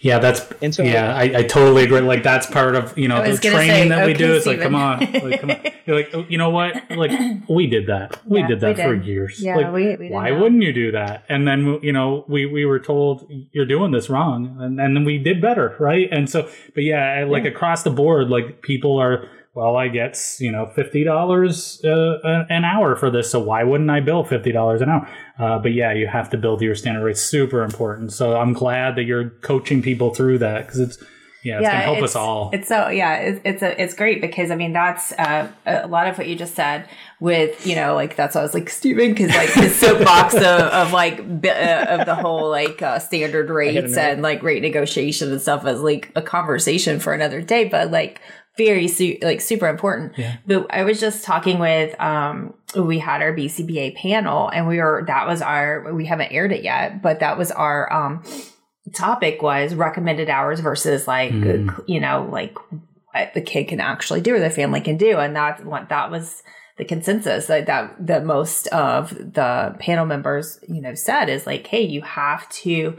Yeah, that's And so- yeah, I, I totally agree. Like that's part of you know the training say, that we okay, do. It's like, come on, like, come on. You're like, oh, you know what? Like we did that. We Yeah, did that we for years. Yeah, like, we- we did why that. wouldn't you do that? And then you know we we were told you're doing this wrong, and, and then we did better, right? And so, but yeah, like across the board, like people are. Well, I get you know fifty dollars uh, an hour for this, so why wouldn't I bill fifty dollars an hour? Uh, but yeah, you have to build your standard rates. Super important. So I'm glad that you're coaching people through that because it's yeah, it's gonna help us all. It's so yeah, it's it's a, it's great because I mean that's uh, a lot of what you just said with you know like that's why I was like Steven because like his soapbox of, of like bi- uh, of the whole like uh, standard rates and like rate negotiation and stuff is like a conversation for another day, but like very su- like super important. Yeah. But I was just talking with um we had our BCBA panel and we were that was our we haven't aired it yet, but that was our um topic was recommended hours versus like Mm. you know like what the kid can actually do or the family can do and that's what that was the consensus that, that that most of the panel members you know said is like hey you have to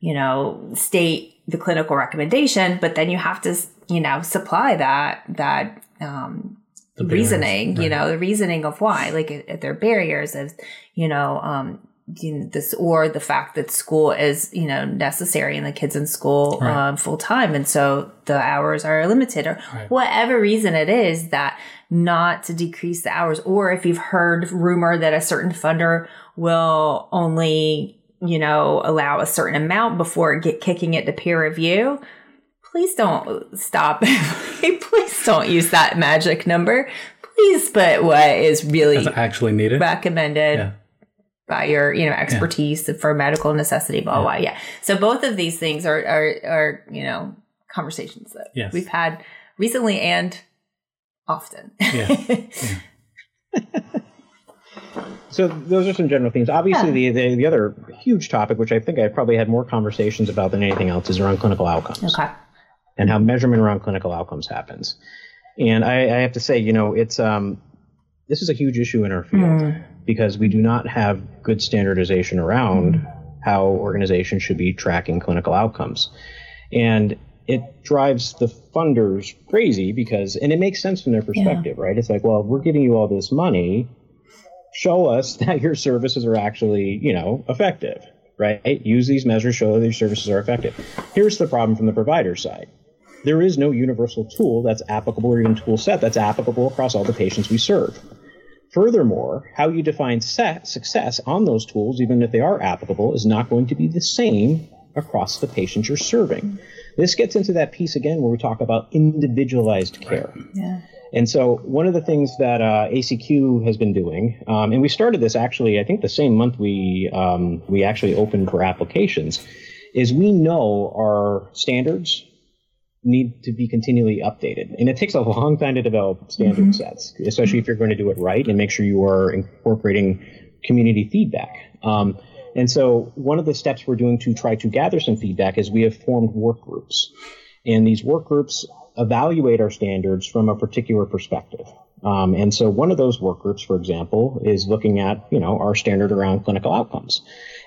you know state the clinical recommendation but then you have to you know supply that that um reasoning, right. you know, the reasoning of why, like if there are barriers of, you know, um, this or the fact that school is you know necessary and the kids in school right. um, full time and so the hours are limited or right. whatever reason it is that not to decrease the hours or if you've heard rumor that a certain funder will only you know allow a certain amount before get kicking it to peer review please don't stop. Please don't use that magic number. Please put what is really actually needed. recommended yeah. by your you know expertise yeah. for medical necessity blah, blah blah. Yeah. So both of these things are are, are you know conversations that yes. we've had recently and often. Yeah. yeah. so those are some general themes obviously the, the, the other huge topic which i think i probably had more conversations about than anything else is around clinical outcomes. Okay and how measurement around clinical outcomes happens and i, I have to say you know it's um this is a huge issue in our field mm because we do not have good standardization around how organizations should be tracking clinical outcomes. And it drives the funders crazy because, and it makes sense from their perspective, yeah. right? It's like, well, we're giving you all this money. Show us that your services are actually, you know, effective, right? Use these measures, show that your services are effective. Here's the problem from the provider side. There is no universal tool that's applicable or even tool set that's applicable across all the patients we serve. Furthermore, how you define success on those tools, even if they are applicable, is not going to be the same across the patients you're serving. This gets into that piece again where we talk about individualized care. Yeah. And so, one of the things that uh, ACQ has been doing, um, and we started this actually, I think the same month we um, we actually opened for applications, is we know our standards need to be continually updated. And it takes a long time to develop standard mm-hmm. sets, especially if you're going to do it right and make sure you are incorporating community feedback. Um, and so one of the steps we're doing to try to gather some feedback is we have formed work groups. And these work groups evaluate our standards from a particular perspective. Um, and so one of those work groups, for example, is looking at, you know, our standard around clinical outcomes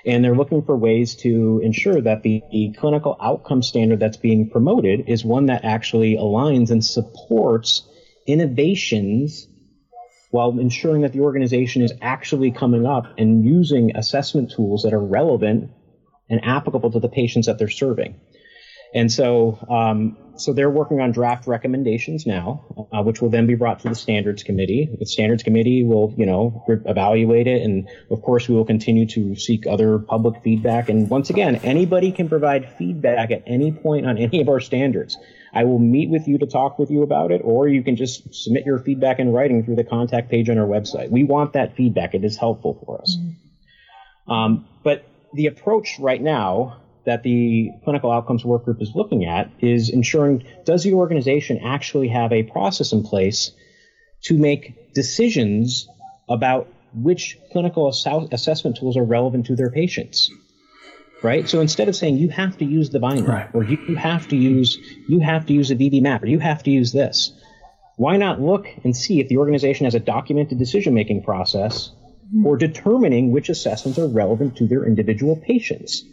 and they're looking for ways to ensure that the, the, clinical outcome standard that's being promoted is one that actually aligns and supports innovations while ensuring that the organization is actually coming up and using assessment tools that are relevant and applicable to the patients that they're serving. And so, um, so they're working on draft recommendations now, uh, which will then be brought to the standards committee. The standards committee will, you know, re- evaluate it, and of course, we will continue to seek other public feedback. And once again, anybody can provide feedback at any point on any of our standards. I will meet with you to talk with you about it, or you can just submit your feedback in writing through the contact page on our website. We want that feedback; it is helpful for us. Mm-hmm. Um, but the approach right now that the clinical outcomes work group is looking at is ensuring does the organization actually have a process in place to make decisions about which clinical ass- assessment tools are relevant to their patients right? So instead of saying you have to use the binder right. or you, have to use you have to use a VB-MAPP or you have to use this why not look and see if the organization has a documented decision making process hmm. for determining which assessments are relevant to their individual patients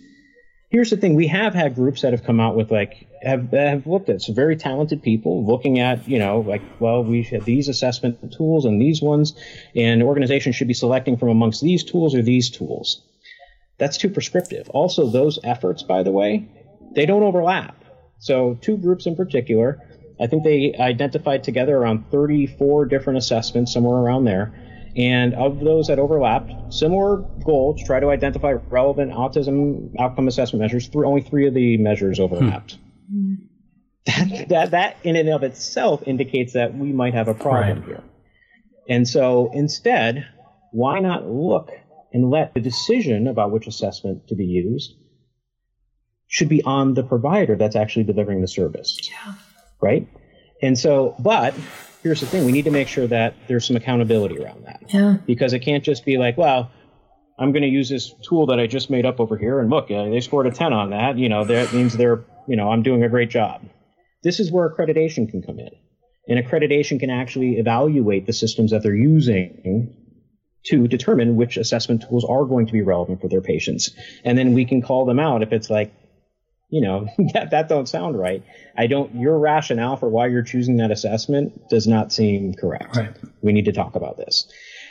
here's the thing. We have had groups that have come out with like have have looked at some very talented people looking at you know like well we have these assessment tools and these ones and organizations should be selecting from amongst these tools or these tools. That's too prescriptive. Also those efforts by the way they don't overlap. So two groups in particular i think they identified together around 34 different assessments somewhere around there and of those that overlapped, similar goal to try to identify relevant autism outcome assessment measures. Through only three of the measures overlapped. Hmm. That, that that in and of itself indicates that we might have a problem right. here. And so instead, why not look and let the decision about which assessment to be used should be on the provider that's actually delivering the service. Yeah. Right? And so, but here's the thing we need to make sure that there's some accountability around that. Yeah. Because it can't just be like, well, I'm going to use this tool that I just made up over here, and look, uh, they scored a 10 on that. You know, that means they're, you know, I'm doing a great job. This is where accreditation can come in. And accreditation can actually evaluate the systems that they're using to determine which assessment tools are going to be relevant for their patients. And then we can call them out if it's like, you know that that don't sound right. I don't. Your rationale for why you're choosing that assessment does not seem correct. Right. We need to talk about this.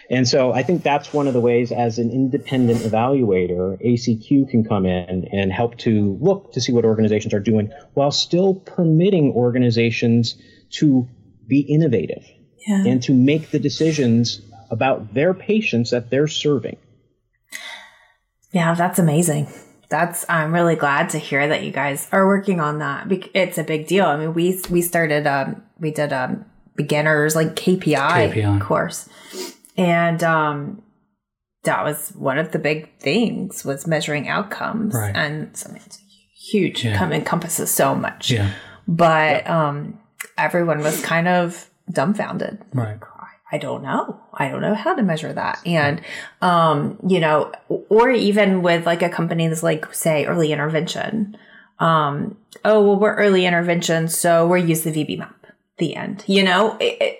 And so I think that's one of the ways as an independent evaluator, ACQ can come in and help to look to see what organizations are doing while still permitting organizations to be innovative Yeah. and to make the decisions about their patients that they're serving. Yeah, that's amazing. That's I'm really glad to hear that you guys are working on that. It's a big deal. I mean, we we started um we did um beginners like KPI, KPI. course. And um that was one of the big things was measuring outcomes Right. and so it's huge Yeah. come encompasses so much. Yeah. But um everyone was kind of dumbfounded Right. I don't know. I don't know how to measure that. And, um, you know, or even with like a company that's like, say, early intervention. Um, oh, well, we're early intervention, so we're use the VB-MAPP. The end. You know, it, it,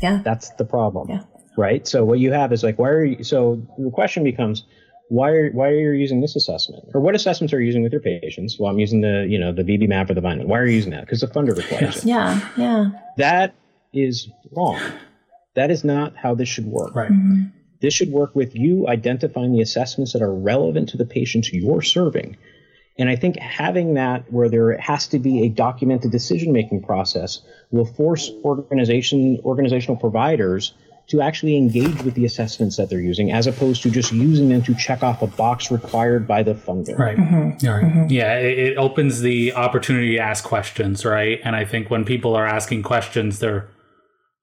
yeah. That's the problem. Yeah. Right? So what you have is like why are you so the question becomes why are why are you using this assessment? Or what assessments are you using with your patients? Well, I'm using the, you know, the VB-MAPP or the Vineland. Why are you using that? Because the funder requires it. Yeah. Yeah. That is wrong. That is not how this should work. Right. This should work with you identifying the assessments that are relevant to the patients you're serving. And I think having that where there has to be a documented decision making process will force organization organizational providers to actually engage with the assessments that they're using as opposed to just using them to check off a box required by the funder. Right. Mm-hmm. All right. Yeah. It, it opens the opportunity to ask questions, right? And I think when people are asking questions, they're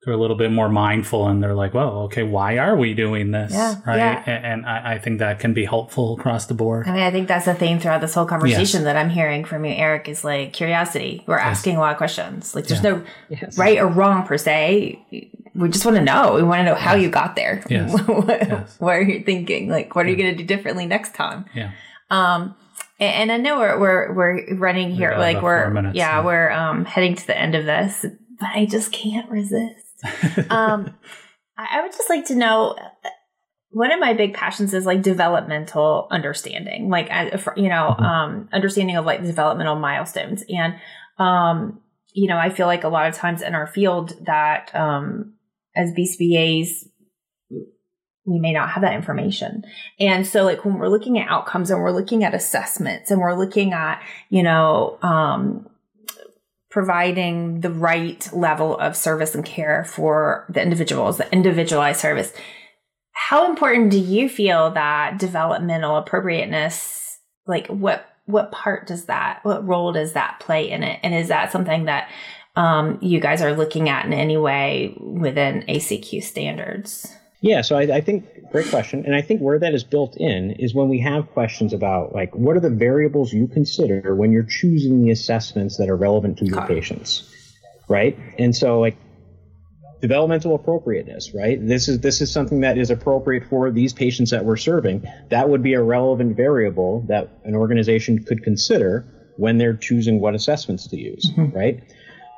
they're a little bit more mindful and they're like, well, okay, why are we doing this? Yeah, right. yeah. And, and I, I think that can be helpful across the board. I mean, I think that's the theme throughout this whole conversation that I'm hearing from you, Erick, is like curiosity. We're asking a lot of questions. Like, there's no Yes. right or wrong per se. We just want to know. We want to know how you got there. Yes. what, Yes. what are you thinking? Like, what are you going to do differently next time? Yeah. Um, and, and I know we're we're we're running here. got Like we're minutes, yeah, yeah. we're um heading to the end of this, but I just can't resist. um, I, I would just like to know. uh, One of my big passions is like developmental understanding, like you know, Mhm. um, understanding of like developmental milestones, and um, you know, I feel like a lot of times in our field that um, as BCBAs, we may not have that information. And so like when we're looking at outcomes and we're looking at assessments and we're looking at, you know, um, providing the right level of service and care for the individuals, the individualized service. How important do you feel that developmental appropriateness, like what, what part does that, what role does that play in it? And is that something that, um, you guys are looking at in any way within ACQ standards? Yeah, so I, I think great question, and I think where that is built in is when we have questions about like what are the variables you consider when you're choosing the assessments that are relevant to your Okay. patients, right? And so like developmental appropriateness, right? This is this is something that is appropriate for these patients that we're serving. That would be a relevant variable that an organization could consider when they're choosing what assessments to use, mm-hmm. right?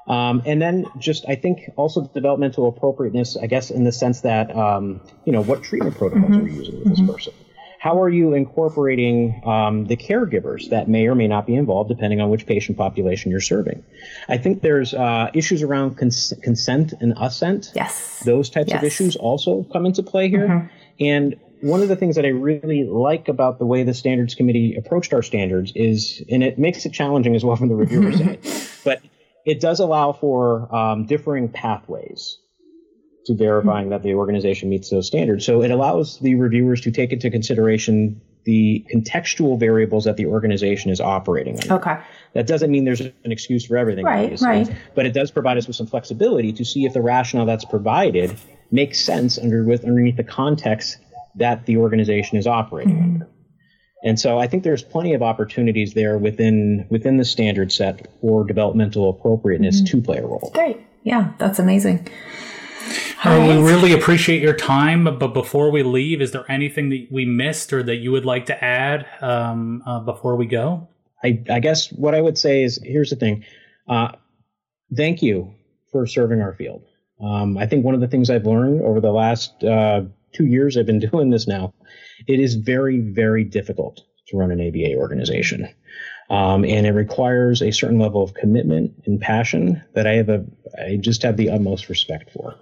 Um, and then just I think also developmental appropriateness, I guess, in the sense that um, you know what treatment protocols are you using with this person. How are you incorporating um, the caregivers that may or may not be involved, depending on which patient population you're serving? I think there's uh, issues around cons- consent and assent Yes. those types Yes. of issues also come into play here. Mhm. And one of the things that I really like about the way the standards committee approached our standards is, and it makes it challenging as well from the reviewer side, but it does allow for um, differing pathways to verifying that the organization meets those standards. So it allows the reviewers to take into consideration the contextual variables that the organization is operating under. Okay. That doesn't mean there's an excuse for everything, Right, obviously, right. but it does provide us with some flexibility to see if the rationale that's provided makes sense under with underneath the context that the organization is operating Mm-hmm. under. And so I think there's plenty of opportunities there within within the standard set for developmental appropriateness Mm-hmm. to play a role. Great. Yeah, that's amazing. Uh, we really appreciate your time, but before we leave, is there anything that we missed or that you would like to add um, uh, before we go? I, I guess what I would say is here's the thing. Uh, thank you for serving our field. Um, I think one of the things I've learned over the last uh, two years I've been doing this now, it is very, very difficult to run an ABA organization. Um, and it requires a certain level of commitment and passion that I have a I just have the utmost respect for.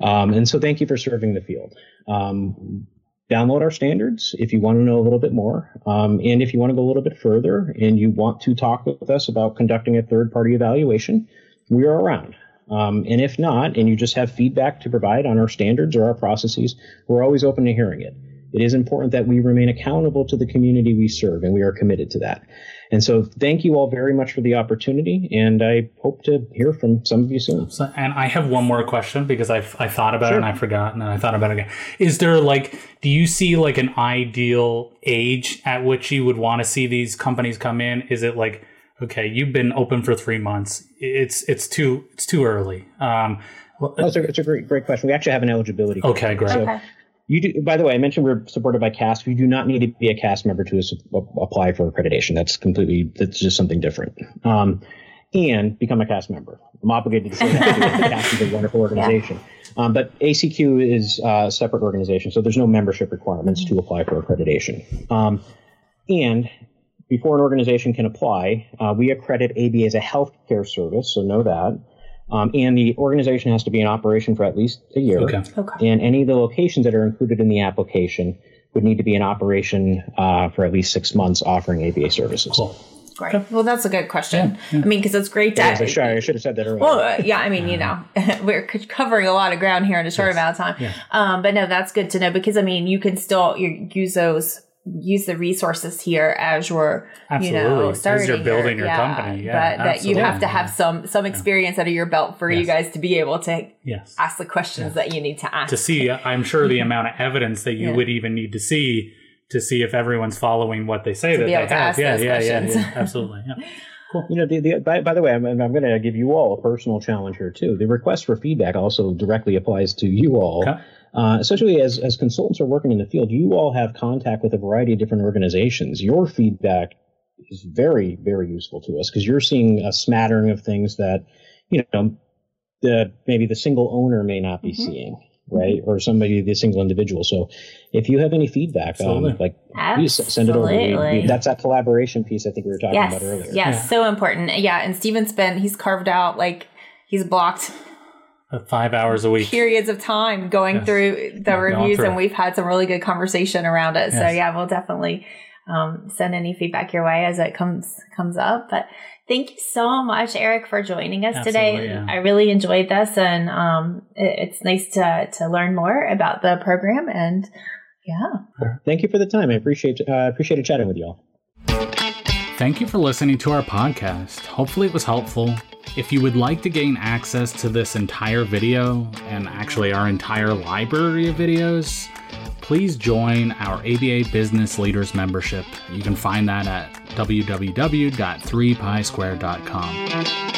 Um, and so thank you for serving the field. Um, download our standards if you want to know a little bit more. Um, and if you want to go a little bit further and you want to talk with us about conducting a third party evaluation, we are around. Um, and if not, and you just have feedback to provide on our standards or our processes, we're always open to hearing it. It is important that we remain accountable to the community we serve, and we are committed to that. And so, thank you all very much for the opportunity, and I hope to hear from some of you soon. So, and I have one more question because I, I thought about sure. it and I forgot, and I thought about it again. Is there like, do you see like an ideal age at which you would want to see these companies come in? Is it like, okay, you've been open for three months, it's it's too it's too early. Um, well, oh, it's, a, it's a great great question. We actually have an eligibility. Okay, great. So, okay. You do, by the way, I mentioned we're supported by CASP. You do not need to be a CASP member to apply for accreditation. That's completely, that's just something different. Um, and become a CASP member. I'm obligated to say that CASP is a wonderful organization. Yeah. Um, but ACQ is a separate organization, so there's no membership requirements to apply for accreditation. Um, and before an organization can apply, uh, we accredit ABA as a healthcare service, so know that. Um, and the organization has to be in operation for at least a year. Okay. okay. And any of the locations that are included in the application would need to be in operation uh, for at least six months offering ABA services. Cool. Great. Okay. Well, that's a good question. Yeah, yeah. I mean, because it's great to. Yeah, I, I should have said that earlier. Well, uh, yeah, I mean, you know, we're covering a lot of ground here in a short yes. amount of time. Yeah. Um, but no, that's good to know because I mean, you can still you use those use the resources here as you're absolutely. you know starting as you're building your, your yeah, company yeah, but absolutely. that you have to have some some experience yeah. under your belt for yes. you guys to be able to yes. ask the questions yes. that you need to ask to see uh, i'm sure the mm-hmm. amount of evidence that you would even need to see to see if everyone's following what they say to that they have yeah yeah, yeah yeah absolutely yeah Cool. You know, the, the, by, by the way, I'm, I'm going to give you all a personal challenge here too. The request for feedback also directly applies to you all. Okay. Uh, essentially, as, as consultants are working in the field, you all have contact with a variety of different organizations. Your feedback is very, very useful to us because you're seeing a smattering of things that, you know, the maybe the single owner may not be mm-hmm. seeing, right? Or somebody, the single individual. So, if you have any feedback, um, like please send it over. We, we, that's that collaboration piece I think we were talking yes. about earlier. Yes, yeah. so important. Yeah, and Steven's been he's carved out like he's blocked five hours a week. Periods of time going yes. through the yeah, reviews through and we've had some really good conversation around it. Yes. so yeah we'll definitely um, send any feedback your way as it comes comes up. But thank you so much Erick for joining us Absolutely, today yeah. i really enjoyed this and um, it, it's nice to to learn more about the program and yeah. Thank you for the time. I appreciate uh, appreciated chatting with you all. Thank you for listening to our podcast. Hopefully it was helpful if you would like to gain access to this entire video, and actually our entire library of videos, please join our ABA Business Leaders membership. You can find that at www.3pisquare.com.